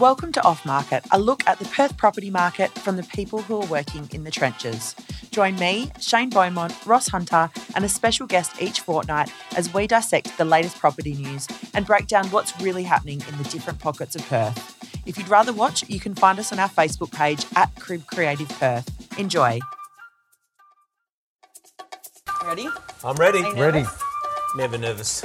Welcome to Off Market, a look at the Perth property market from the people who are working in the trenches. Join me, Shane Beaumont, Ross Hunter, and a special guest each fortnight as we dissect the latest property news and break down what's really happening in the different pockets of Perth. If you'd rather watch, you can find us on our Facebook page at Crib Creative Perth. Enjoy. Ready? I'm ready. Are Ready. Never nervous.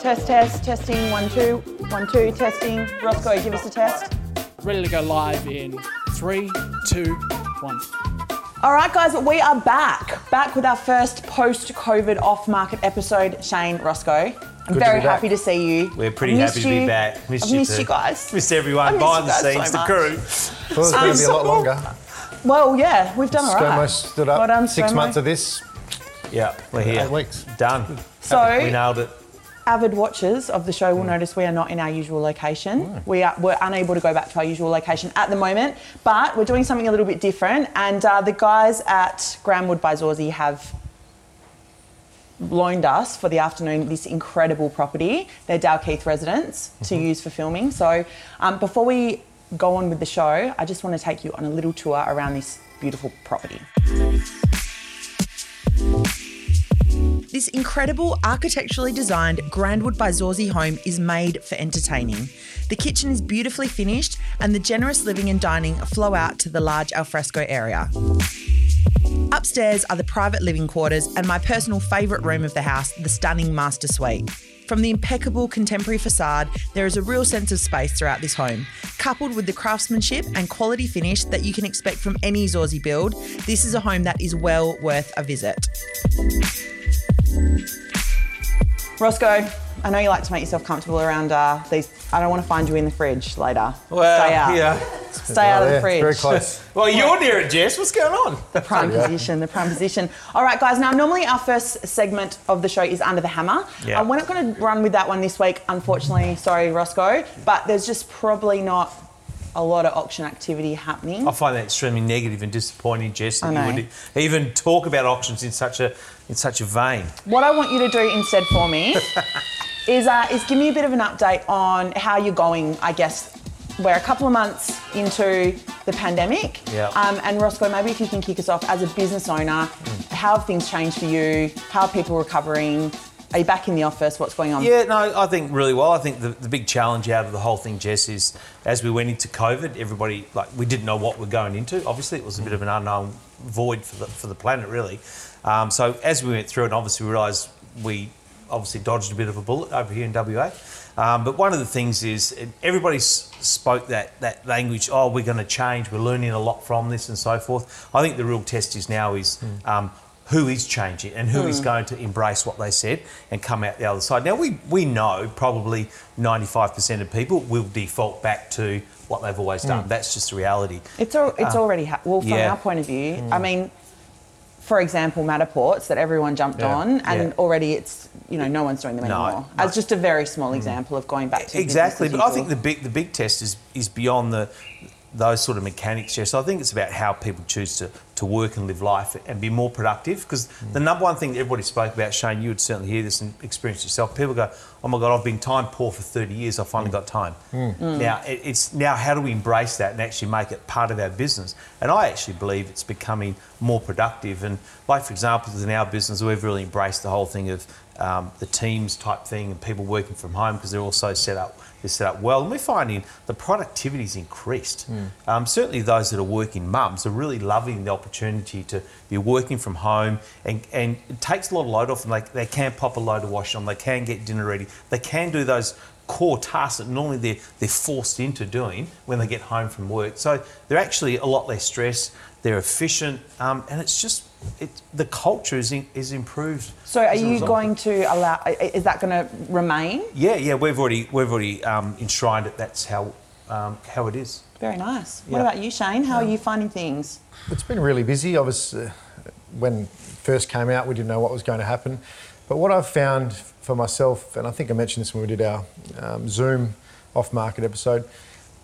Test, test, testing, one, two, one, two, testing. Roscoe, give us a test. ready to go live in three, two, one. All right, guys, we are back. Back with our first post COVID off market episode. Shane, Roscoe. I'm Good to very back. happy to see you. We're pretty I've happy to be back. Missed I've you missed too. you guys. Missed I everyone miss behind you the guys so scenes, the crew. Thought it was going to be a um, lot longer. Well, yeah, we've done all right. ScoMo stood up. Well done, Six ScoMo. months of this. Yeah, we're here. Eight weeks. Done. So- we nailed it. Avid watchers of the show Hmm. will notice we are not in our usual location. We are we're unable to go back to our usual location at the moment, but we're doing something a little bit different. And uh, the guys at Granwood by Zorzi have loaned us for the afternoon this incredible property. They're Dalkeith residence, to Mm-hmm. use for filming. So um, before we go on with the show, I just want to take you on a little tour around this beautiful property. This incredible architecturally designed Grandwood by Zorzi home is made for entertaining. The kitchen is beautifully finished and the generous living and dining flow out to the large alfresco area. Upstairs are the private living quarters and my personal favourite room of the house, the stunning master suite. From the impeccable contemporary facade, there is a real sense of space throughout this home. Coupled with the craftsmanship and quality finish that you can expect from any Zorzi build, this is a home that is well worth a visit. Roscoe, I know you like to make yourself comfortable around uh, these. I don't want to find you in the fridge later. Well, Stay out. yeah. Stay out of the fridge. Very close. Well, you're near it, Jess. What's going on? The prime position, the prime position. All right, guys. Now, normally our first segment of the show is Under the Hammer. Yeah. Uh, we're not going to run with that one this week, unfortunately. Sorry, Roscoe. But there's just probably not a lot of auction activity happening. I find that extremely negative and disappointing, Jess, I that you would even talk about auctions in such a in such a vein. What I want you to do instead for me is uh, is give me a bit of an update on how you're going. I guess we're a couple of months into the pandemic. Yeah. Um, and Roscoe, maybe if you can kick us off as a business owner, how have things changed for you? How are people recovering? Are you back in the office? What's going on? Yeah, no, I think really well. I think the, the big challenge out of the whole thing, Jess, is as we went into COVID, everybody like we didn't know what we're going into. Obviously, it was a bit of an unknown void for the for the planet, really. Um, so as we went through it, obviously we realised we obviously dodged a bit of a bullet over here in WA. Um, but one of the things is everybody spoke that that language. Oh, we're going to change. We're learning a lot from this and so forth. I think the real test is now is. Um, who is changing and who is hmm. going to embrace what they said and come out the other side. Now, we, we know probably 95% of people will default back to what they've always done. Hmm. That's just the reality. It's al- it's uh, already ha- well from yeah. Mm. our point of view. I hmm. mean, for example, Matterports that everyone jumped Yeah. on, and Yeah. already it's you know no one's doing them No, anymore. no. As just a very small example of going back to Exactly, but I think the big the big test is is beyond the those sort of mechanics. Yes, I think it's about how people choose to, to work and live life and be more productive. Because the number one thing that everybody spoke about, Shane, you would certainly hear this and experience yourself. People go, "Oh my God, I've been time poor for 30 years. I finally got time." Mm. Mm. Now it, it's now how do we embrace that and actually make it part of our business? And I actually believe it's becoming more productive. And like for example, in our business, we've really embraced the whole thing of um, the teams type thing and people working from home because they're also set up they're set up well, and we're finding the productivity's increased. Um, certainly, those that are working mums are really loving the opportunity to be working from home, and, and it takes a lot of load off them. They, they can pop a load of wash on, they can get dinner ready, they can do those core tasks that normally they're, they're forced into doing when they get home from work. So they're actually a lot less stress, they're efficient, um, and it's just it, the culture is, in, is improved. So, are you going to allow? Is that going to remain? Yeah, yeah, we've already we've already um, enshrined it. That's how um, how it is. Very nice. What about you, Shane? How are you finding things? It's been really busy. I was, uh, when first came out, we didn't know what was going to happen. But what I've found for myself, and I think I mentioned this when we did our um, Zoom off market episode,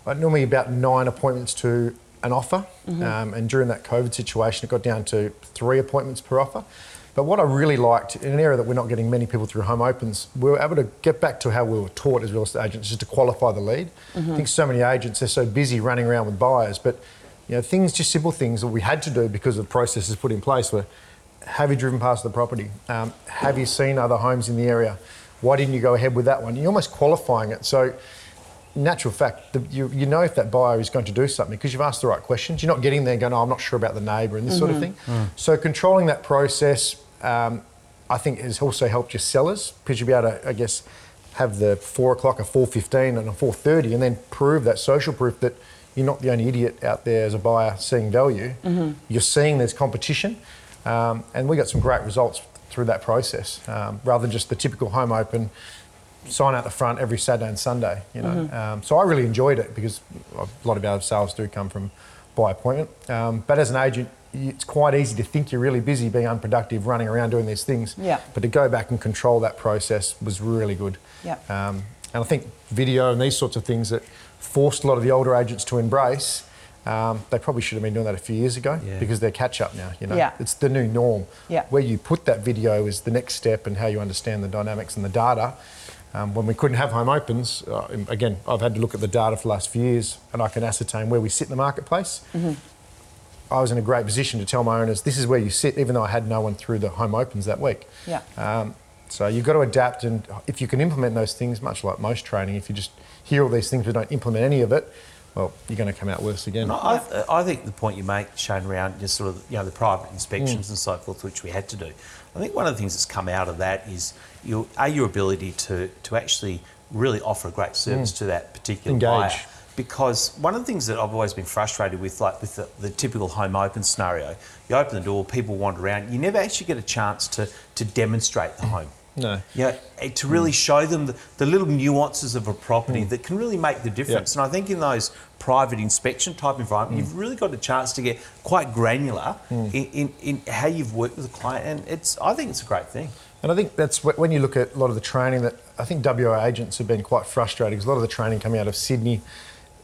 I normally about nine appointments to an offer. Um, and during that COVID situation, it got down to three appointments per offer. But what I really liked in an area that we're not getting many people through home opens, we were able to get back to how we were taught as real estate agents, just to qualify the lead. I think so many agents are so busy running around with buyers, but you know things, just simple things that we had to do because of processes put in place were: have you driven past the property? Um, have you seen other homes in the area? Why didn't you go ahead with that one? You're almost qualifying it. So natural fact, the, you, you know if that buyer is going to do something because you've asked the right questions. You're not getting there going, oh, I'm not sure about the neighbour and this sort of thing. So controlling that process, um, I think, has also helped your sellers because you'll be able to, I guess, have the four o'clock, a four fifteen, and a four thirty, and then prove that social proof that you're not the only idiot out there as a buyer seeing value. You're seeing there's competition, um, and we got some great results through that process, um, rather than just the typical home open sign out the front every Saturday and Sunday. You know, um, so I really enjoyed it because a lot of our sales do come from by appointment. Um, but as an agent, it's quite easy to think you're really busy, being unproductive, running around doing these things. Yeah. But to go back and control that process was really good. Yeah. Um, and I think video and these sorts of things that forced a lot of the older agents to embrace. Um, they probably should have been doing that a few years ago Yeah. because they're catch up now. You know, Yeah. it's the new norm. Yeah. Where you put that video is the next step and how you understand the dynamics and the data. Um, when we couldn't have home opens, uh, again, I've had to look at the data for the last few years and I can ascertain where we sit in the marketplace. I was in a great position to tell my owners, this is where you sit, even though I had no one through the home opens that week. Yeah. Um, so you've got to adapt, and if you can implement those things, much like most training, if you just hear all these things but don't implement any of it, well, you're going to come out worse again. And I, I think the point you make, Shane, around just sort of you know the private inspections mm. and so forth, which we had to do. I think one of the things that's come out of that is your a your ability to to actually really offer a great service mm. to that particular Engage. buyer. Because one of the things that I've always been frustrated with, like with the, the typical home open scenario, you open the door, people wander around, you never actually get a chance to to demonstrate the home. No. You know, eh, to really mm. show them the, the little nuances of a property mm. that can really make the difference. And I think in those private inspection type environment, mm. you've really got a chance to get quite granular in, in, in how you've worked with a client, and it's I think it's a great thing. And I think that's when you look at a lot of the training that I think WA agents have been quite frustrated because a lot of the training coming out of Sydney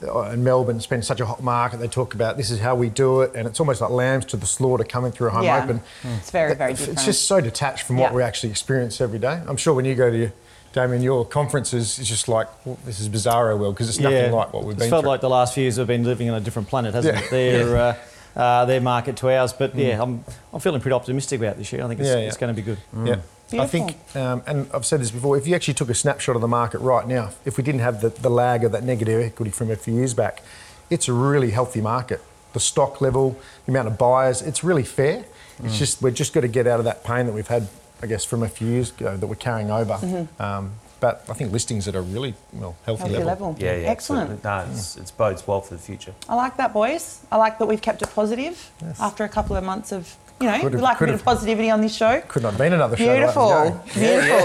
uh, and Melbourne, it's been such a hot market. They talk about this is how we do it, and it's almost like lambs to the slaughter coming through a home Yeah. open. It's very, very different. It's just so detached from what Yeah. we actually experience every day. I'm sure when you go to your, Damian, your conferences, it's just like well, this is bizarro world because it's nothing like what we've it's been felt through. like the last few years have been living on a different planet, hasn't Yeah. it? Their, uh, uh, their market to ours. But yeah, I'm, I'm feeling pretty optimistic about this year. I think it's, Yeah, yeah. it's going to be good. Yeah. I think, um, and I've said this before, if you actually took a snapshot of the market right now, if we didn't have the, the lag of that negative equity from a few years back, it's a really healthy market. The stock level, the amount of buyers, it's really fair. Mm. It's just, we're just got to get out of that pain that we've had, I guess, from a few years ago that we're carrying over. Um, but I think listings at a really well healthy, Mm-hmm. Healthy level. level. Yeah, yeah. Excellent. absolutely. No, it's, it's bodes well for the future. I like that, boys. I like that we've kept it positive after a couple of months of, you know, we like a bit of positivity on this show. Could not have been another show. to Beautiful, beautiful.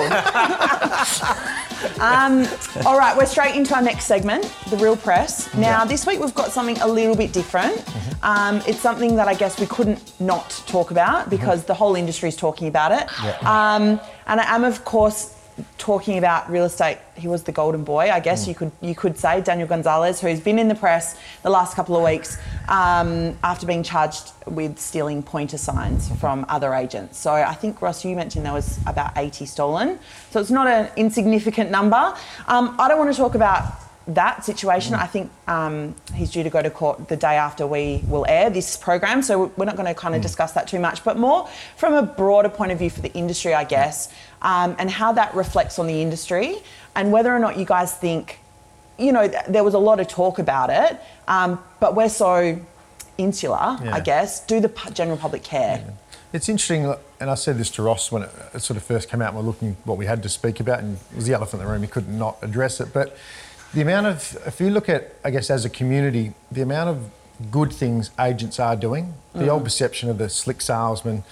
um, all right, we're straight into our next segment, the real press. Now, this week we've got something a little bit different. Mm-hmm. Um, it's something that I guess we couldn't not talk about because the whole industry is talking about it. Um, and I am, of course, talking about real estate. He was the golden boy, I guess you could you could say, Daniel Gonzalez, who's been in the press the last couple of weeks um, after being charged with stealing pointer signs from other agents. So I think Ross, you mentioned there was about 80 stolen. So it's not an insignificant number. Um, I don't want to talk about that situation. I think um, he's due to go to court the day after we will air this program, so we're not going to kind of discuss that too much, but more from a broader point of view for the industry, I guess, um, and how that reflects on the industry, and whether or not you guys think, you know, th- there was a lot of talk about it, um, but we're so insular, I guess. Do the pu- general public care? It's interesting, and I said this to Ross when it, it sort of first came out and we're looking what we had to speak about, and it was the elephant in the room, he could not address it. But the amount of, if you look at, I guess, as a community, the amount of good things agents are doing, the old perception of the slick salesman,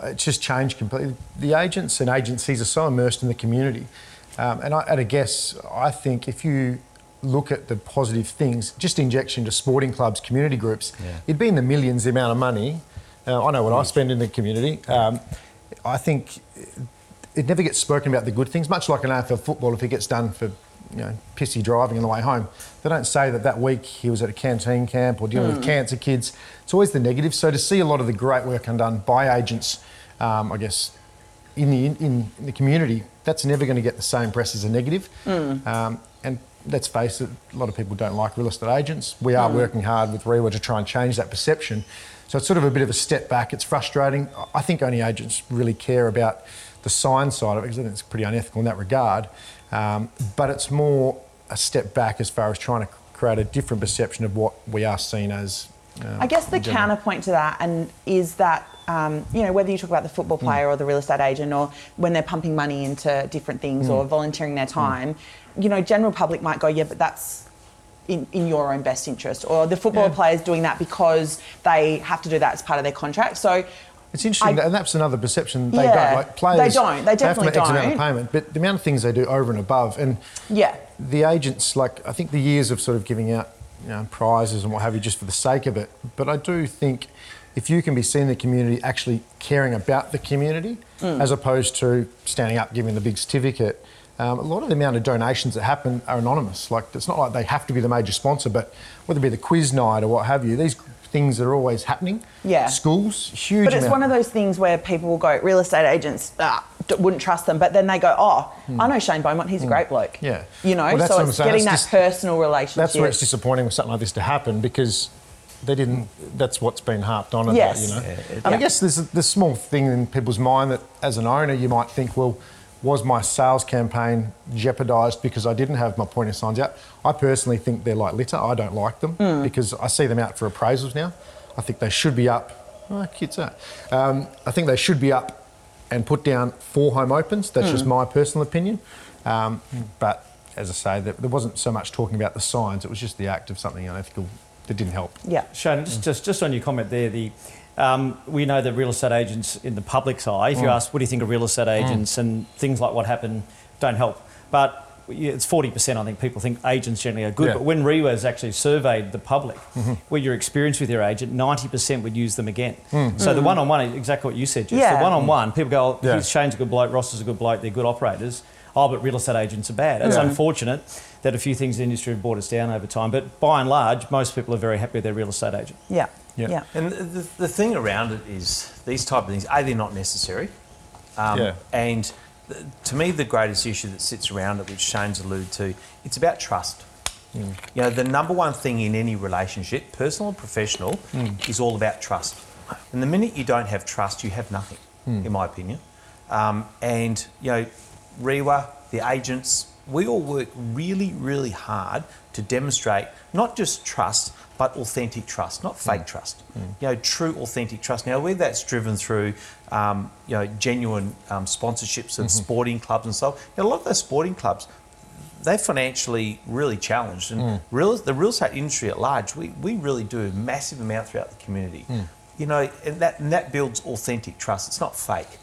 uh, it's just changed completely. The agents and agencies are so immersed in the community. Um, and I, at a guess, I think if you look at the positive things, just injection to sporting clubs, community groups, it'd be in the millions the amount of money. Uh, I know what I spend in the community. Um, I think it never gets spoken about the good things, much like an AFL football if it gets done for you know, pissy driving on the way home. They don't say that that week he was at a canteen camp or dealing with cancer kids. It's always the negative. So to see a lot of the great work undone by agents, um, I guess in the in, in the community, that's never going to get the same press as a negative. Um, and let's face it, a lot of people don't like real estate agents. We are working hard with REIWA to try and change that perception. So it's sort of a bit of a step back. It's frustrating. I think only agents really care about the sign side of it because I think it's pretty unethical in that regard. Um, but it's more a step back as far as trying to create a different perception of what we are seen as. um, I guess the general. counterpoint to that and is that um, you know whether you talk about the football player or the real estate agent or when they're pumping money into different things or volunteering their time, you know, general public might go, yeah, but that's in, in your own best interest, or the football Yeah. player's doing that because they have to do that as part of their contract. So It's interesting, I- and that's another perception they Yeah, don't. Like players, they don't, they have to definitely make X amount of payment, but the amount of things they do over and above, and yeah, the agents, like I think the years of sort of giving out you know, prizes and what have you just for the sake of it. But I do think if you can be seen in the community actually caring about the community Mm. as opposed to standing up giving the big certificate. Um, a lot of the amount of donations that happen are anonymous. Like it's not like they have to be the major sponsor, but whether it be the quiz night or what have you, these things that are always happening. Yeah. Schools, huge. But it's amount. one of those things where people will go, real estate agents ah, wouldn't trust them, but then they go, oh, I know Shane Beaumont, he's a great bloke. Hmm. Yeah. You know, Well, that's so what I'm it's saying, getting that it's just- personal relationship. That's where it's disappointing with something like this to happen because they didn't. That's what's been harped on about, Yes. you know. Yeah, and I guess there's a, this small thing in people's mind that, as an owner, you might think, well, was my sales campaign jeopardised because I didn't have my pointer signs out? I personally think they're like litter. I don't like them Hmm. because I see them out for appraisals now. I think they should be up. Oh, cute that. Um, I think they should be up and put down for home opens. That's just my personal opinion. Um, but as I say, there, there wasn't so much talking about the signs. It was just the act of something unethical that didn't help. Yeah. Shane, just, just, just on your comment there, the um, we know that real estate agents in the public's eye, if you mm. ask, what do you think of real estate mm. agents and things like what happened, don't help. But it's 40%, I think people think agents generally are good. Yeah. But when REIWA has actually surveyed the public, mm-hmm. where your experience with your agent, 90% would use them again. Mm. So the one on one, exactly what you said, Jess. Yeah. The one on one, people go, oh, Yeah. he's- Shane's a good bloke, Ross is a good bloke, they're good operators. Oh, but real estate agents are bad. It's Yeah. unfortunate that a few things in the industry have brought us down over time. But by and large, most people are very happy with their real estate agent. Yeah. Yeah. Yeah. And the, the, the thing around it is these type of things, A, they're not necessary. Um, Yeah. And th- to me, the greatest issue that sits around it, which Shane's alluded to, it's about trust. You know, the number one thing in any relationship, personal or professional, is all about trust. And the minute you don't have trust, you have nothing, in my opinion. Um, and, you know, REIWA, the agents, we all work really, really hard to demonstrate not just trust, but authentic trust, not fake mm. trust. Mm. You know, true authentic trust. Now, whether that's driven through, um, you know, genuine um, sponsorships of mm-hmm. sporting clubs and so on, you know, a lot of those sporting clubs, they're financially really challenged, and mm. real, the real estate industry at large, we, we really do a massive amount throughout the community. You know, and that, and that builds authentic trust. It's not fake,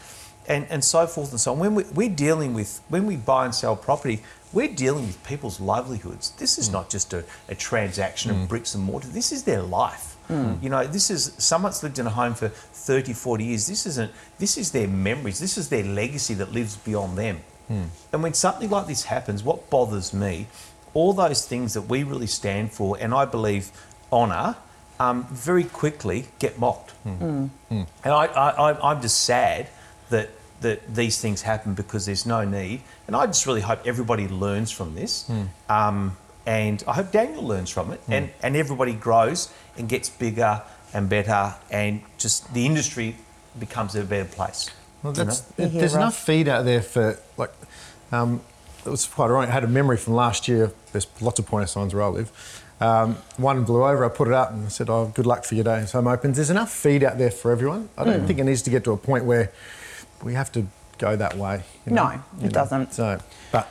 and and so forth and so on. When we, we're dealing with when we buy and sell property, we're dealing with people's livelihoods. This is hmm. not just a, a transaction of hmm. bricks and mortar. This is their life. Hmm. You know, this is someone's lived in a home for 30, 40 years. This isn't. This is their memories. This is their legacy that lives beyond them. And when something like this happens, what bothers me, all those things that we really stand for and I believe honour, um, very quickly get mocked. And I, I, I, I'm just sad that, that these things happen because there's no need. And I just really hope everybody learns from this. Um, and I hope Daniel learns from it and, and everybody grows and gets bigger and better and just the industry becomes a better place. Well, you know? it- there's Russ? enough feed out there for like. Um, it was quite ironic. I had a memory from last year. There's lots of pointer signs where I live. Um, one blew over. I put it up and I said, "Oh, good luck for your day." So home opens. There's enough feed out there for everyone. I Hmm. don't think it needs to get to a point where we have to go that way. you No, it know. doesn't. So, but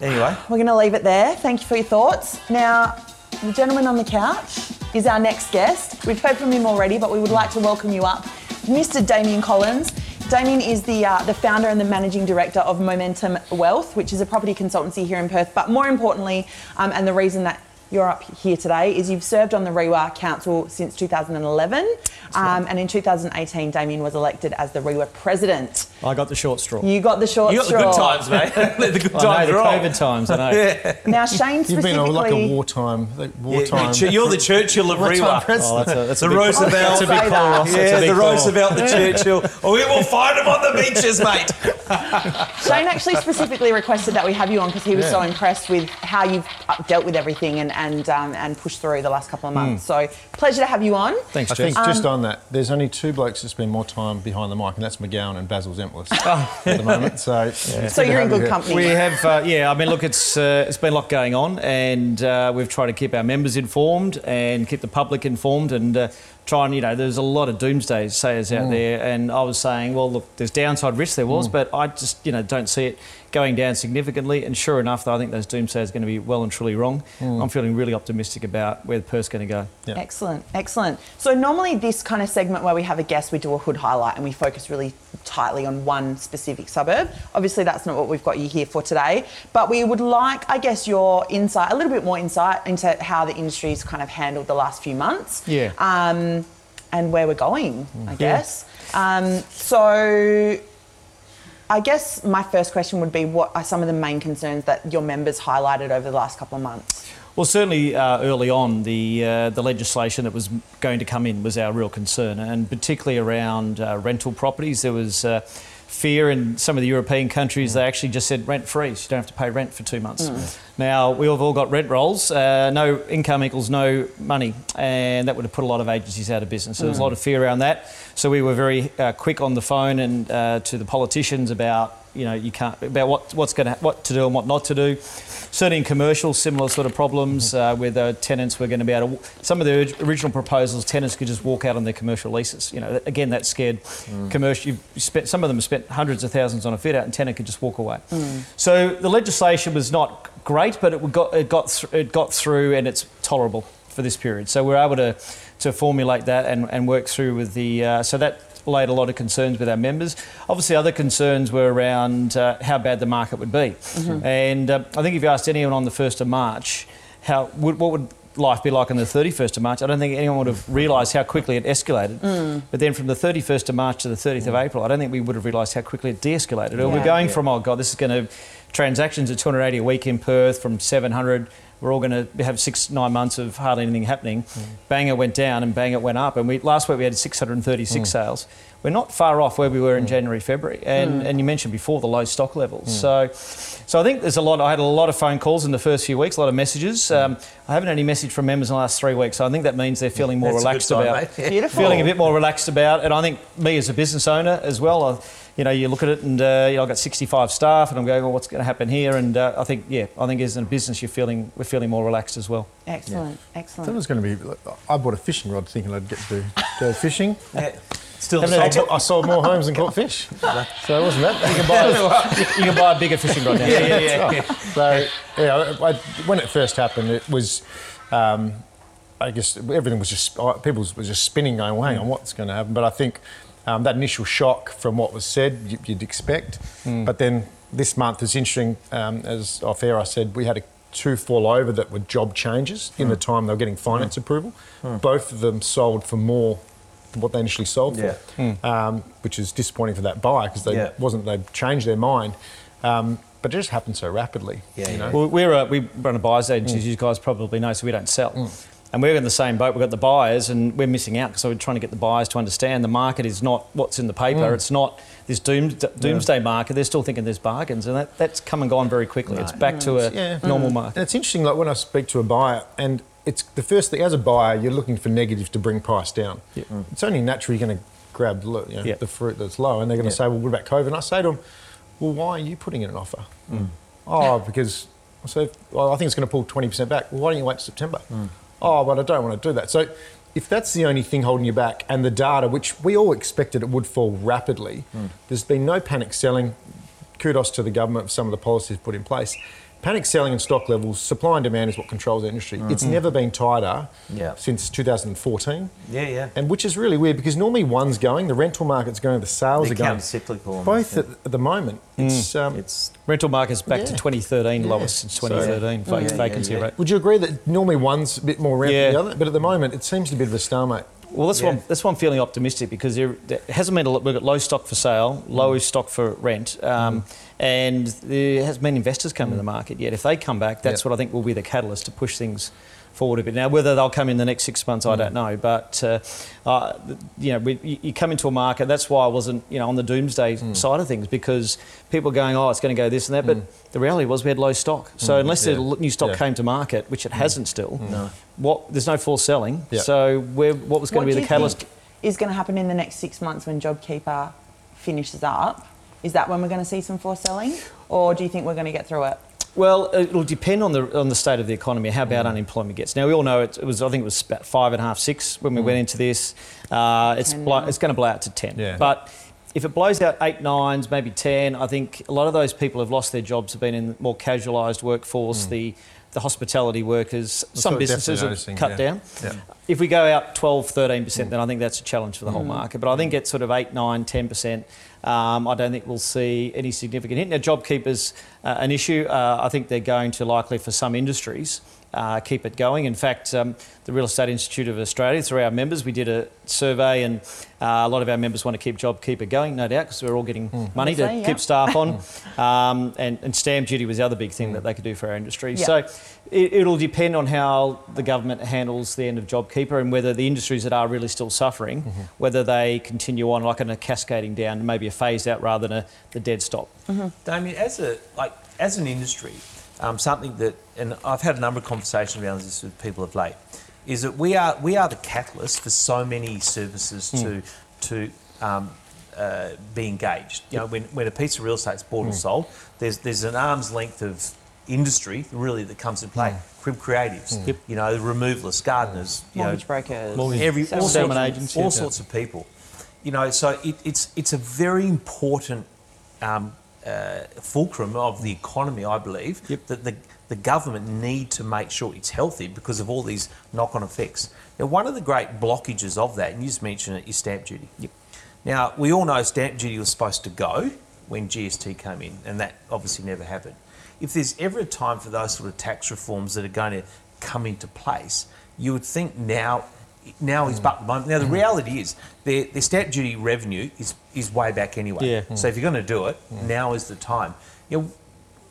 Anyway, We're going to leave it there. Thank you for your thoughts. Now, the gentleman on the couch is our next guest. We've heard from him already, but we would like to welcome you up, Mr. Damian Collins. Damian is the uh, the founder and the managing director of Momentum Wealth, which is a property consultancy here in Perth. But more importantly, um, and the reason that you're up here today is you've served on the REIWA Council since 2011, um, and in 2018, Damian was elected as the REIWA president. I got the short straw. You got the short straw. You got straw. the good times, mate. Let the good I times know, the roll. COVID times, I know. Now, Shane specifically. You've been a, like a wartime, like Yeah, wartime. You're the Churchill of wartime REIWA. Oh, that's a, that's The a Roosevelt. That's a big call. Ross. Yeah, big the call. Roosevelt, the Churchill. Oh, we will find him on the beaches, mate. Shane actually specifically requested that we have you on because he was Yeah. so impressed with how you've uh, dealt with everything and and um, and pushed through the last couple of months. So pleasure to have you on. Thanks, I Jess. think just on that, there's only two blokes that spend more time behind the mic, and that's McGowan and Basil Zempilas Oh. at the moment. So, it's So you're in good here. company. We have, uh, yeah. I mean, look, it's uh, it's been a lot going on, and uh, we've tried to keep our members informed and keep the public informed, and try and you know, there's a lot of doomsday sayers out mm. there, and I was saying, well, look, there's downside risk there was, mm. but I just you know don't see it going down significantly, and sure enough, though, I think those doomsayers are going to be well and truly wrong. Mm. I'm feeling really optimistic about where the Perth's going to go. Yeah. Excellent, excellent. So normally this kind of segment where we have a guest, we do a hood highlight and we focus really tightly on one specific suburb. Obviously, that's not what we've got you here for today, but we would like, I guess, your insight, a little bit more insight into how the industry's kind of handled the last few months. Yeah. Um, and where we're going, I guess. Um, so. I guess my first question would be what are some of the main concerns that your members highlighted over the last couple of months? Well, certainly uh, early on, the uh, the legislation that was going to come in was our real concern, and particularly around uh, rental properties. There was uh, fear in some of the European countries. They actually just said rent free, so you don't have to pay rent for two months. Now we have all got rent rolls. Uh, no income equals no money, and that would have put a lot of agencies out of business. So there was a lot of fear around that. So we were very uh, quick on the phone and uh, to the politicians about you know you can't about what what's going to what to do and what not to do. Certainly in commercial, similar sort of problems uh, where the tenants were going to be able to. Some of the original proposals, tenants could just walk out on their commercial leases. You know, again, that scared commercial. You've spent some of them spent hundreds of thousands on a fit out, and tenant could just walk away. So the legislation was not great, but it got it got th- it got through, and it's tolerable for this period. So we're able to to formulate that and, and work through with the. Uh, so that laid a lot of concerns with our members. Obviously, other concerns were around uh, how bad the market would be. And uh, I think if you asked anyone on the 1st of March, how would, what would life be like on the 31st of March, I don't think anyone would have realised how quickly it escalated. Hmm. But then from the 31st of March to the 30th of hmm. April, I don't think we would have realised how quickly it de escalated. We're Yeah. going from, oh God, this is going to, transactions at 280 a week in Perth from 700. We're all going to have six, nine months of hardly anything happening. Bang, it went down and bang, it went up. And we, last week we had 636 hmm. sales. We're not far off where we were in hmm. January, February. And, hmm. and you mentioned before the low stock levels. So, so I think there's a lot. I had a lot of phone calls in the first few weeks, a lot of messages. Um, I haven't had any message from members in the last three weeks. So I think that means they're feeling more That's a good relaxed sign, about mate. Yeah. Beautiful. feeling a bit more relaxed about. And I think me as a business owner as well, I, you know, you look at it and uh, you know, I've got 65 staff, and I'm going, well, what's going to happen here? And uh, I think, yeah, I think as a business, you're feeling we're feeling more relaxed as well. Excellent, I thought it was going to be. I bought a fishing rod thinking I'd get to go fishing. Yeah. Still And then I, sold. I sold more homes and caught fish. So it wasn't that. You can buy, you can buy a bigger fishing rod now. Yeah, yeah, yeah. So yeah, I, I, when it first happened, it was, um, I guess everything was just uh, people was just spinning, going, well, "Hang on, what's going to happen?" But I think um, that initial shock from what was said, you, you'd expect. But then this month is interesting. Um, as off air, I said we had a, two fall over that were job changes in the time they were getting finance approval. Both of them sold for more than what they initially sold for, um, which is disappointing for that buyer because they Yeah. wasn't they changed their mind. Um, but it just happened so rapidly. Yeah, you know? Well, we're a, we run a buyers agency, as you guys probably know, so we don't sell. And we're in the same boat. We've got the buyers, and we're missing out because we're trying to get the buyers to understand the market is not what's in the paper. Mm. It's not this doom, doomsday market. They're still thinking there's bargains, and that, that's come and gone very quickly. It's back to a Yeah. normal mm. market. And it's interesting, like when I speak to a buyer, and it's the first thing as a buyer, you're looking for negative to bring price down. Mm. It's only natural you're going to grab the, you know, Yeah. the fruit that's low, and they're going to say, "Well, what about COVID?" And I say to them, "Well, why are you putting in an offer?" Oh, because I say, well, I think it's going to pull 20% back. Well, why don't you wait September? Oh, but I don't want to do that. So if that's the only thing holding you back, and the data, which we all expected it would fall rapidly, hmm. there's been no panic selling. kudos to the government for some of the policies put in place. Panic selling and stock levels, supply and demand is what controls the industry. It's never been tighter Yeah. since 2014. Yeah, yeah. And which is really weird because normally one's going, the rental market's going, the sales They're are going. counter-cyclical Both yeah. at, at the moment. It's, um, It's Rental market's back to 2013 Yeah. lowest since 2013 vac- yeah, vacancy yeah. rate. would you agree that normally one's a bit more around Yeah. than the other? But at the moment, it seems to be a bit of a stalemate. Well, that's Yeah. why I'm, that's why I'm feeling optimistic because there, there hasn't been a lot. We've got low stock for sale, low mm. stock for rent, um, mm. and there hasn't been investors come in the mm. market yet. If they come back, that's Yeah. what I think will be the catalyst to push things forward a bit. Now, whether they'll come in the next six months, I don't know. But uh, uh, you know, we, you- you come into a market. That's why I wasn't, you know, on the doomsday hmm. side of things because people are going, oh, it's going to go this and that. But hmm. the reality was we had low stock. Hmm. So unless Yeah. the new stock Yeah. came to market, which it hasn't still, what there's no forced selling. Yeah. So where, what was going What to be the catalyst? is going to happen in the next six months when JobKeeper finishes up? Is that when we're going to see some forced selling, or do you think we're going to get through it? Well, uh, it'll depend on the on the state of the economy, how bad mm. unemployment gets. Now we all know it, it was. I think it was about five and a half, six when we mm. went into this. Uh, it's blow, it's going to blow out to ten. Yeah. But if it blows out eight nines, maybe ten, I think a lot of those people have lost their jobs, have been in more casualised workforce. Mm. The the hospitality workers, some what businesses have cut noticing, down. yeah. Yeah. If we go out 12, 13%, then I think that's a challenge for the whole market. But I think it's sort of 8, 9, 10%. Um, I don't think we'll see any significant hit. Now, JobKeeper's uh, an issue. Uh, I think they're going to likely, for some industries, uh, keep it going. In fact, um, the Real Estate Institute of Australia, through our members, we did a survey, and uh, a lot of our members want to keep JobKeeper going, no doubt, because we're all getting money to Obviously, yeah. keep staff on. um, and, and stamp duty was the other big thing that they could do for our industry. Yeah. So it, it'll depend on how the government handles the end of JobKeeper and whether the industries that are really still suffering, whether they continue on like in a cascading down, maybe a phase out rather than a the dead stop. Damian, as a like as an industry, um, something that, and I've had a number of conversations around this with people of late, is that we are we are the catalyst for so many services to to um, uh, be engaged. You know, when, when a piece of real estate is bought or sold, there's there's an arm's length of industry really that comes into play. Crib creatives, you know, removalists, gardeners, you know, Mortgage brokers, Mortgage- every all sorts, of, agents, all yeah. sorts of people. You know, so it, it's it's a very important um, uh, fulcrum of the economy, I believe, Yep. that the the government need to make sure it's healthy because of all these knock-on effects. Now, one of the great blockages of that, and you just mentioned it, is stamp duty. Yep. Now, we all know stamp duty was supposed to go when GST came in, and that obviously never happened. If there's ever a time for those sort of tax reforms that are going to come into place, you would think now now is but the moment. Now, the reality is their, their stamp duty revenue is, is way back anyway. Yeah. So if you're going to do it, now is the time. You know,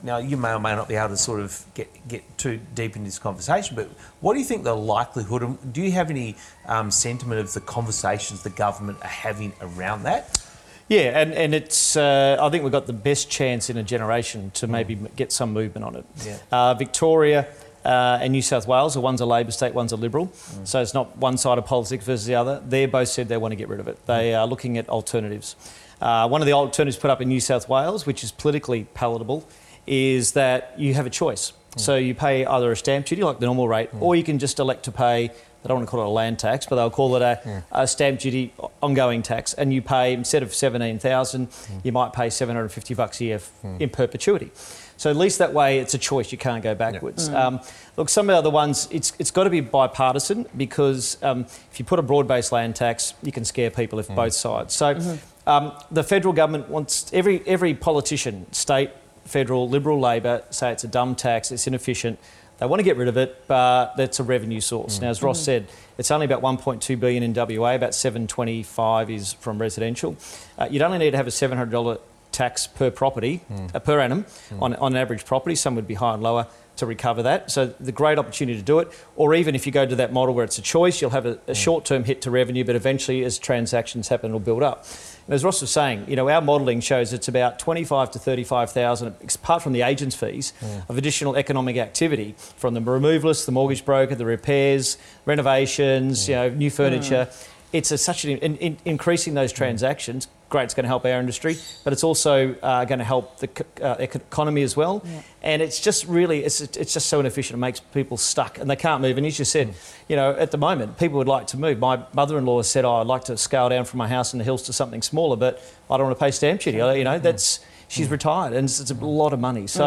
now, you may or may not be able to sort of get, get too deep into this conversation, but what do you think the likelihood, and do you have any um, sentiment of the conversations the government are having around that? Yeah, and, and it's uh, I think we've got the best chance in a generation to maybe m get some movement on it. Yeah. Uh, Victoria uh, and New South Wales, so one's a Labor state, one's a Liberal, so it's not one side of politics versus the other. They both said they want to get rid of it. They are looking at alternatives. Uh, one of the alternatives put up in New South Wales, which is politically palatable, is that you have a choice. So you pay either a stamp duty like the normal rate, or you can just elect to pay. They don't want to call it a land tax, but they'll call it a, a stamp duty ongoing tax, and you pay instead of seventeen thousand, you might pay seven hundred and fifty bucks a year f- in perpetuity. So at least that way, it's a choice. You can't go backwards. Um, look, some of the other ones, it's it's got to be bipartisan because um, if you put a broad-based land tax, you can scare people if both sides. So um, the federal government wants every every politician, state, federal, Liberal, Labor, say it's a dumb tax, it's inefficient. They want to get rid of it, but that's a revenue source. Now, as Ross said, it's only about 1.2 billion in WA. About 725 is from residential. Uh, you'd only need to have a $700 tax per property, uh, per annum, on, on an average property. Some would be higher and lower to recover that. So the great opportunity to do it. Or even if you go to that model where it's a choice, you'll have a, a mm. short-term hit to revenue, but eventually, as transactions happen, it'll build up. And as Ross was saying, you know, our modelling shows it's about 25 to 35,000, apart from the agents' fees, mm. of additional economic activity from the removalists, the mortgage broker, the repairs, renovations, mm. you know, new furniture. It's a, such an in, in, increasing those transactions. Great, it's going to help our industry, but it's also uh, going to help the uh, economy as well. And it's just really, it's, it's just so inefficient. It makes people stuck and they can't move. And as you said, you know, at the moment, people would like to move. My mother-in-law said, "Oh, I'd like to scale down from my house in the hills to something smaller, but I don't want to pay stamp duty." You know, that's she's retired, and it's, it's a lot of money. So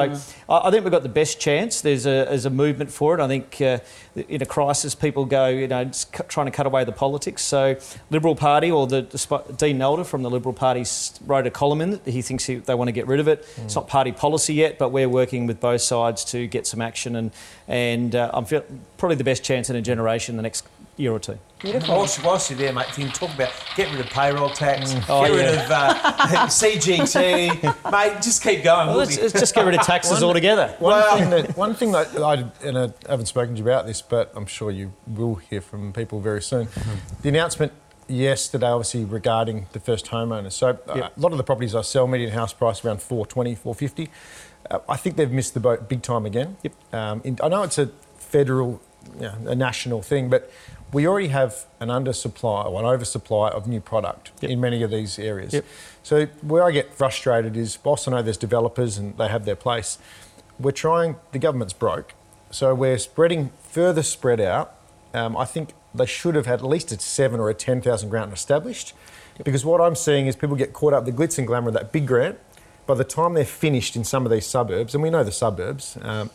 I, I think we've got the best chance. There's a, there's a movement for it. I think uh, in a crisis, people go, you know, trying to cut away the politics. So Liberal Party or the, the Sp- Dean Nalder from the Liberal Party wrote a column in that he thinks he, they want to get rid of it. It's not party policy yet, but we're working with both sides to get some action, and and uh, I'm feel, probably the best chance in a generation the next year or two. Beautiful. Whilst, whilst you're there, mate, if you can talk about get rid of payroll tax, Oh, get rid of uh, CGT, mate, just keep going. Well, We'll let's, let's just get rid of taxes altogether. One Well- thing that one thing that I and I haven't spoken to you about this, but I'm sure you will hear from people very soon. The announcement yesterday, obviously regarding the first homeowners. So uh, Yep. a lot of the properties I sell, median house price around 420, 450. Uh, I think they've missed the boat big time again. Yep. Um, in, I know it's a federal, you know, a national thing, but we already have an undersupply or an oversupply of new product Yep. in many of these areas. Yep. So where I get frustrated is, whilst I know there's developers and they have their place, we're trying. The government's broke, so we're spreading further spread out. Um, I think they should have had at least a seven or a ten thousand grant established, because what I'm seeing is people get caught up the glitz and glamour of that big grant. By the time they're finished in some of these suburbs, and we know the suburbs, um,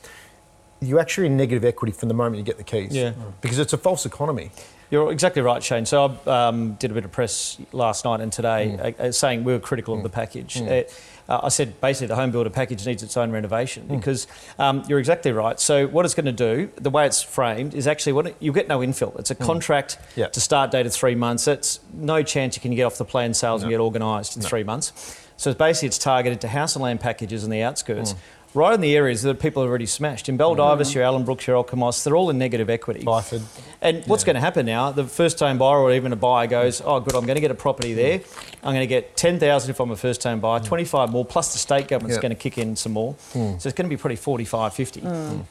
you're actually in negative equity from the moment you get the keys. Yeah. Because it's a false economy. You're exactly right, Shane. So I um, did a bit of press last night and today uh, uh, saying we were critical of the package. Uh, uh, I said basically the home builder package needs its own renovation because um, you're exactly right. So what it's going to do, the way it's framed, is actually what it, you get no infill. It's a contract Yeah. to start date of three months. It's no chance you can get off the plan sales and get organised in three months. So it's basically it's targeted to house and land packages in the outskirts. Right in the areas that people have already smashed. In Baldivis, mm. your Ellenbrooks, your Alkimos, they're all in negative equity. Byford. And what's going to happen now? The first-time buyer or even a buyer goes, "Oh, good, I'm going to get a property mm. there. I'm going to get ten thousand if I'm a first-time buyer, mm. twenty-five more, plus the state government's Yeah. going to kick in some more. So it's going to be probably 45, 50.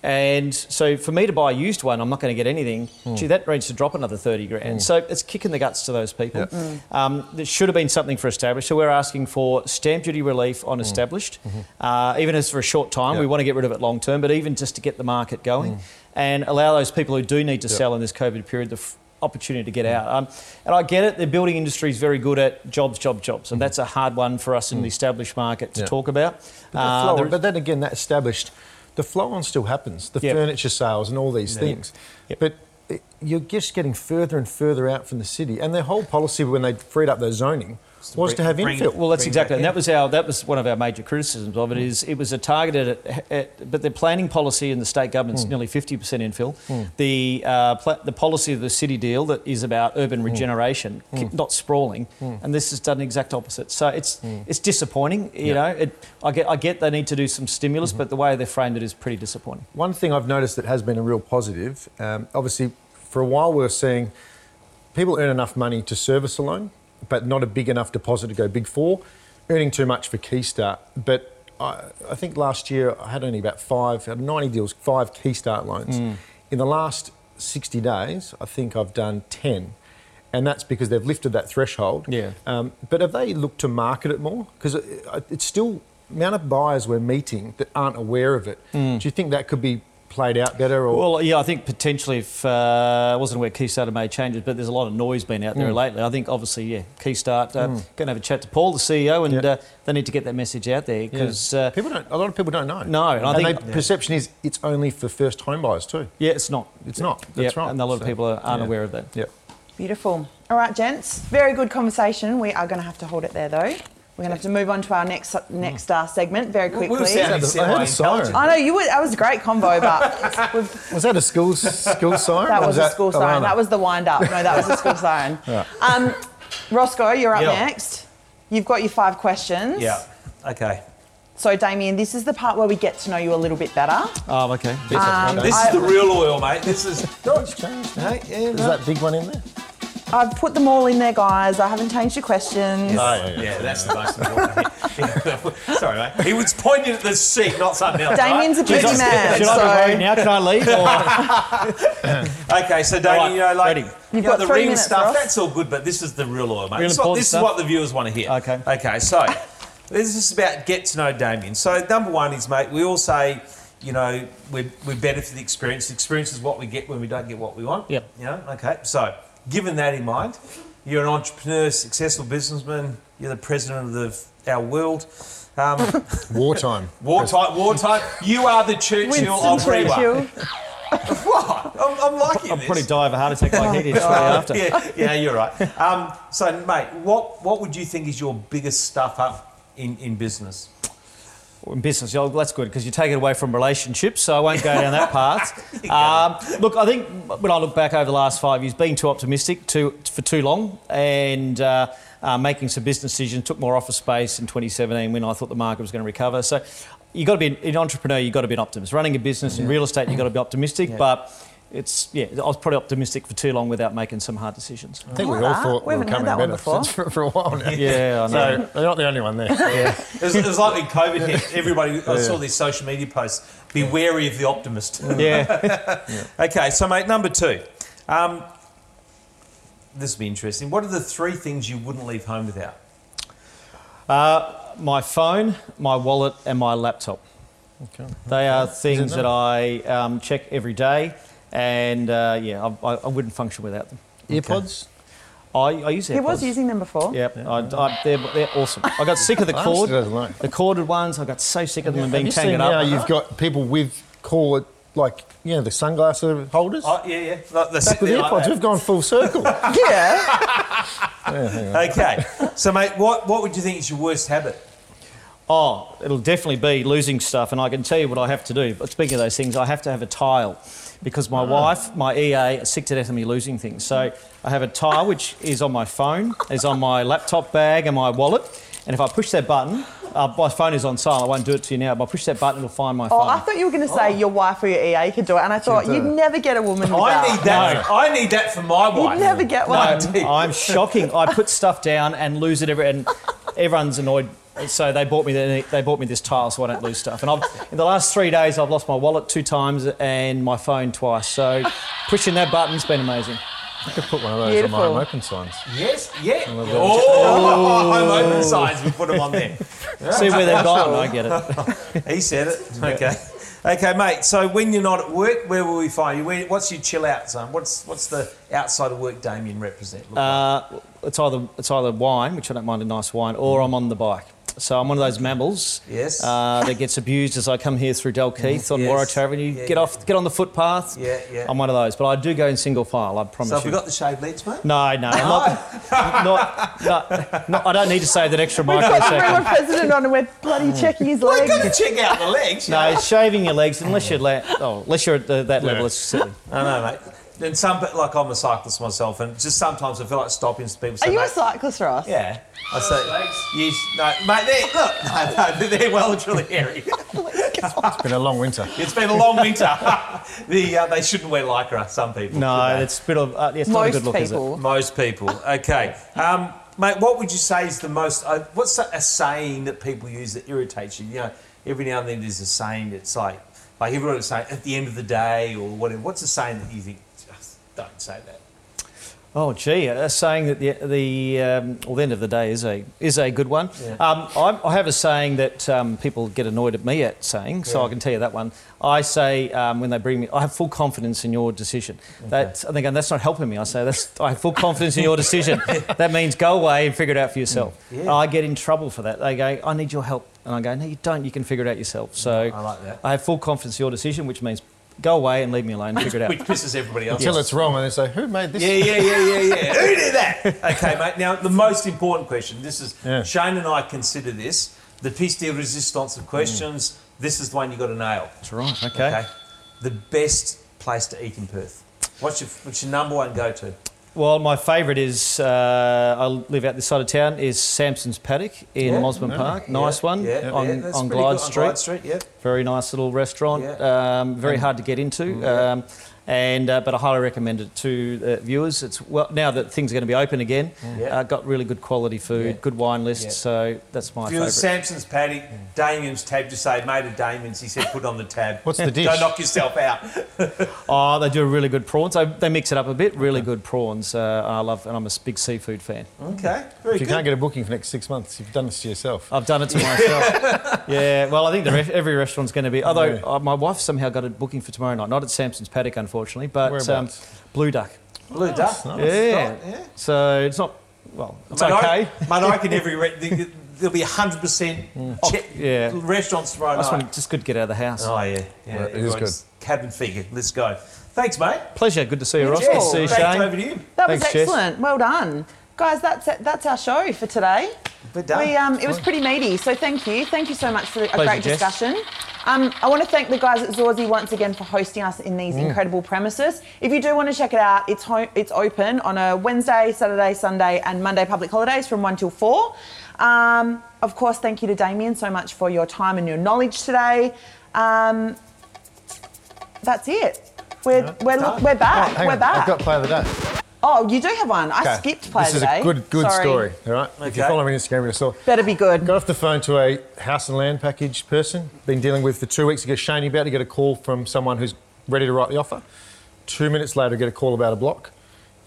And so for me to buy a used one, I'm not going to get anything. Gee, that needs to drop another thirty grand. So it's kicking the guts to those people. Um, there should have been something for established. So we're asking for stamp duty relief on established, mm-hmm. uh, even as for a short time. Yeah. We want to get rid of it long term, but even just to get the market going and allow those people who do need to sell in this COVID period the f- opportunity to get out. Um, and I get it, the building industry is very good at jobs, jobs, jobs, and that's a hard one for us in the established market to Yeah. talk about. But, Uh, that flow there on, is- but then again, that established, the flow on still happens. The Yep. furniture sales and all these things. Yep. But it, you're just getting further and further out from the city. And their whole policy when they freed up their zoning was bring- to have bring- infill. Well, that's exactly, and that was our that was one of our major criticisms of it. Is it was a targeted, at, at, but the planning policy in the state government's hmm. nearly fifty percent infill. Hmm. The uh, pla- the policy of the city deal that is about urban hmm. regeneration, ki- not sprawling, and this has done the exact opposite. So it's it's disappointing. You know, it, I get I get they need to do some stimulus, but the way they framed it is pretty disappointing. One thing I've noticed that has been a real positive, um, obviously, for a while we were seeing people earn enough money to service a loan, but not a big enough deposit to go big four, earning too much for Keystart. But I, I think last year I had only about five, out of 90 deals, five Keystart loans. In the last 60 days, I think I've done 10. And that's because they've lifted that threshold. Yeah. Um, but have they looked to market it more? Because it, it's still the amount of buyers we're meeting that aren't aware of it. Do you think that could be played out better? Or Well, yeah, I think potentially if uh, I wasn't aware Keystart had made changes, but there's a lot of noise been out there lately. I think obviously, yeah, Keystart uh, going to have a chat to Paul, the CEO, and Yeah. uh, they need to get that message out there because uh, people don't. A lot of people don't know. No, and I think- they, perception is it's only for first home buyers too. yeah, it's not. It's not. Yeah, That's right. and a lot of people are, aren't yeah. aware of that. Yeah. Beautiful. All right, gents. Very good conversation. We are going to have to hold it there, though. We're going to have to move on to our next next uh, segment very We quickly. were sounding I heard a siren. I know you were. That was a great combo, but we've, Was that a school school siren? that or was a school siren. Alana? That was the wind up. No, that was a school siren. Um, Roscoe, you're up Yeah. next. You've got your five questions. Yeah. Okay. So, Damian, this is the part where we get to know you a little bit better. Oh, okay. Um, This is the real oil, mate. This is. No, it's changed. Hey, yeah, Is no. that big one in there? I've put them all in there, guys. I haven't changed your questions. Oh, yeah, yeah. Yeah, that's the most important thing. Sorry, mate. He was pointing at the seat, not something else. Damian's a right? busy man, Should I be worried now? Can I leave? Or? Okay, so Damian, Right, you know, like ready. you You've know, got the three ring minutes, stuff, Ross. that's all good, but this is the real oil, mate. Real This, is what, this is what the viewers want to hear. Okay. Okay, so this is about get to know Damian. So number one is, mate, we all say, you know, we're, we're better for the experience. The experience is what we get when we don't get what we want. Yeah. You know, okay. So given that in mind, you're an entrepreneur, successful businessman. You're the president of the our world. Um, Wartime. wartime, wartime. You are the Churchill Winston of REIWA. Churchill. What? I'm, I'm liking I'll this. probably die of a heart attack like he did straight after. yeah, yeah, you're right. Um, so, mate, what what would you think is your biggest stuff up in, in business? In business. Oh, that's good because you take it away from relationships, so I won't go down that path. Um, look, I think when I look back over the last five years, being too optimistic too, for too long and uh, uh, making some business decisions, took more office space in 2017 when I thought the market was going to recover. So you've got to be an entrepreneur, you've got to be an optimist. Running a business in real estate, you've got to be optimistic, but it's, yeah, I was probably optimistic for too long without making some hard decisions. I think we all that. thought We we, were coming heard that better one for, for a while now. Yeah, I know. So they're not the only one there. It was, it was like when COVID hit, everybody, I saw these social media posts, be wary of the optimist. yeah. Okay, so, mate, number two. Um, this will be interesting. What are the three things you wouldn't leave home without? my phone, my wallet, and my laptop. Okay. They are things that I um, check every day, and uh, yeah, I, I, I wouldn't function without them. Earpods? I, I use AirPods. He was using them before. Yep, I, I, they're, they're awesome. I got sick of the I honestly cord, don't the corded ones. I got so sick of them and being Have you seen tangled now up. you've got people with cord, like, you know, the sunglasses holders? Oh, yeah, yeah. Like the- Back with like earpods, that. we've gone full circle. Yeah. Okay, so, mate, what, what would you think is your worst habit? Oh, it'll definitely be losing stuff, and I can tell you what I have to do. But speaking of those things, I have to have a tile because my wife, my EA, are sick to death of me losing things. So I have a tile which is on my phone, is on my laptop bag and my wallet. And if I push that button, uh, my phone is on silent. I won't do it to you now. But I push that button, it'll find my Oh, phone. Oh, I thought you were going to say your wife or your EA could do it, and I thought you'd it. never get a woman I need that. I need that for my wife. You'd never get one. No, I'm shocking. I put stuff down and lose it every, and everyone's annoyed. So they bought me the, they bought me this tile so I don't lose stuff. And I've, in the last three days, I've lost my wallet two times and my phone twice. So pushing that button's been amazing. I could put one of those Beautiful. on my home open signs. Yes, yeah. Oh, home open signs. We put them on there. See where they've gone. I get it. He said it. Okay. Okay, mate. So when you're not at work, where will we find you? Where, what's your chill out zone? What's what's the outside of work Damian represent? Look like? Uh, it's either it's either wine, which I don't mind a nice wine, or I'm on the bike. So I'm one of those mammals Yes. uh, that gets abused as I come here through Dalkeith on Yes. Warwick Avenue. Yeah, get yeah. off, get on the footpath. Yeah, yeah. I'm one of those, but I do go in single file. I promise you. so have you. we got the shaved legs, mate? No, no, I'm not, not, not, not- I don't need to save that extra microsecond. Remember president on and we're bloody checking his legs. We've got legs. to check out the legs. No, it's shaving your legs unless you're la- oh, unless you're at the, that level. Yeah. It's silly. I know, mate. And some, like I'm a cyclist myself, and just sometimes I feel like stopping to people. Say, Are you a cyclist, Ross? Yeah. I say, you, no, mate, they, look, no, no, they're well and truly hairy. It's been a long winter. It's been a long winter. the, uh, they shouldn't wear lycra, some people. No, should they? it's a bit of uh, it's not a Most good look, is it? people. Most people. Okay. Um, mate, what would you say is the most, uh, what's a, a saying that people use that irritates you? You know, every now and then there's a saying that's like, like everyone would say at the end of the day or whatever. What's a saying that you think, just don't say that? Oh, gee, a saying that the the um, well, the end of the day is a is a good one. Yeah. Um, I, I have a saying that um, people get annoyed at me at saying, so Yeah. I can tell you that one. I say um, when they bring me, I have full confidence in your decision. That I think and that's not helping me. I say that's I have full confidence in your decision. that means go away and figure it out for yourself. Yeah. I get in trouble for that. They go, I need your help, and I go, No, you don't. You can figure it out yourself. So I like that. I have full confidence in your decision, which means go away and leave me alone and figure it out. Which pisses everybody else Until off. it's wrong, and they say, "Who made this?" Yeah, yeah, yeah, yeah, yeah. Who did that? Okay, mate. Now, the most important question. This is Yeah. Shane and I consider this the piece de resistance of questions. This is the one you got to nail. That's right. Okay. Okay. The best place to eat in Perth. What's your what's your number one go to? Well, my favourite is uh, I live out this side of town is Samson's Paddock in Yeah. Mosman Park. Nice Yeah, one Yeah, on, yeah, on Glyde. Street. On Glyde Street, yeah. Very nice little restaurant. Um, very hard to get into. Um, and uh, but I highly recommend it to uh, viewers. It's well now that things are going to be open again. Yeah. Uh, got really good quality food, Yeah. good wine list. Yeah. So that's my If you were favourite. Samson's paddock, Damian's tab, just say, made of Damian's, he said, put on the tab. What's the dish? Don't knock yourself out. Oh, they do a really good prawns. They, they mix it up a bit. Really good prawns. Uh, I love, and I'm a big seafood fan. Okay, very If you good. can't get a booking for next six months, you've done this to yourself. I've done it to myself. yeah, well, I think the re- every restaurant's going to be. Although Yeah. uh, my wife somehow got a booking for tomorrow night, not at Samson's Paddock, unfortunately, but um, Blue Duck. Blue duck. Yeah. Yeah. So it's not. Well, it's Mate, okay. I, mate, I can every re- there'll be 100% che- yeah. restaurants tomorrow That's night. when just good to get out of the house. Oh, yeah. yeah Well, it is everyone's Cabin figure. Let's go. Thanks, mate. Pleasure. Good to see you, Ross. Good to see you, Shane. over to you. That was Thanks, Jess. excellent. Well done. Guys, that's it. that's our show for today. We're done. We, um, it was pretty meaty, so thank you. Thank you so much for a Pleasure, great Jess. discussion. Um, I want to thank the guys at Zorzi once again for hosting us in these Mm. incredible premises. If you do want to check it out, it's home, it's open on a Wednesday, Saturday, Sunday, and Monday public holidays from one till four. Um, of course, thank you to Damian so much for your time and your knowledge today. Um, that's it. We're, we're, look, we're back. Hang we're on, back. I've got player of the day. Oh, you do have one. I Okay. skipped play This is today. a good, good Sorry. story. All right. If you Okay. follow me on Instagram, you saw. Better be good. Got off the phone to a house and land package person. Been dealing with for two weeks ago. Shane, you're about to get a call from someone who's ready to write the offer. Two minutes later, get a call about a block.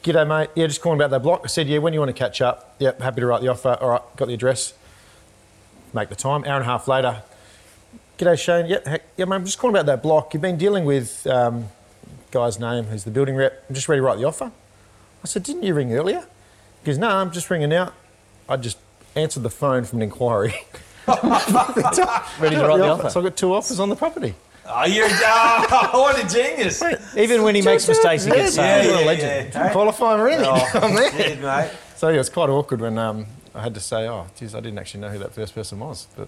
G'day, mate. Yeah, just calling about that block. I said, yeah, when you want to catch up? Yep, happy to write the offer. All right, got the address. Make the time. Hour and a half later. G'day, Shane. Yep, heck, yeah, mate. I'm just calling about that block. You've been dealing with um, guy's name, who's the building rep. I'm just ready to write the offer. I said, didn't you ring earlier? He goes, no, I'm just ringing now. I just answered the phone from an inquiry. Ready to write the offer. So I've got two offers on the property. Oh, you're oh, what a genius. Even when he makes mistakes, he gets Yeah, saved. what a legend. yeah. Didn't qualify or anything. I'm there. Yeah, mate. So yeah, it's quite awkward when um, I had to say, oh, geez, I didn't actually know who that first person was. But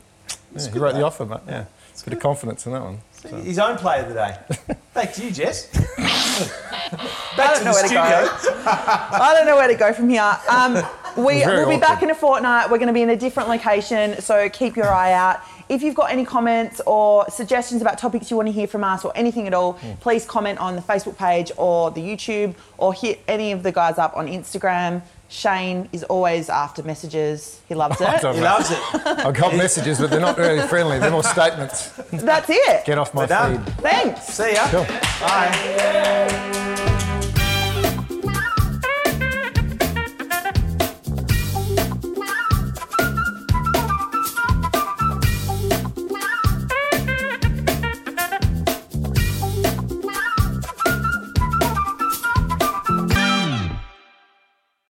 yeah, he wrote the offer, mate. Yeah, it's a bit of confidence in that one. His own player of the day. Back to you, Jess. I don't to know the where to go. I don't know where to go from here. Um, we Very will be back in a fortnight. We're going to be in a different location, so keep your eye out. If you've got any comments or suggestions about topics you want to hear from us or anything at all, Hmm. please comment on the Facebook page or the YouTube or hit any of the guys up on Instagram. Shane is always after messages. He loves it. He loves it. I've got messages, but they're not really friendly. They're more statements. That's it. Get off my We're feed. Thanks. See ya. Cool. Bye.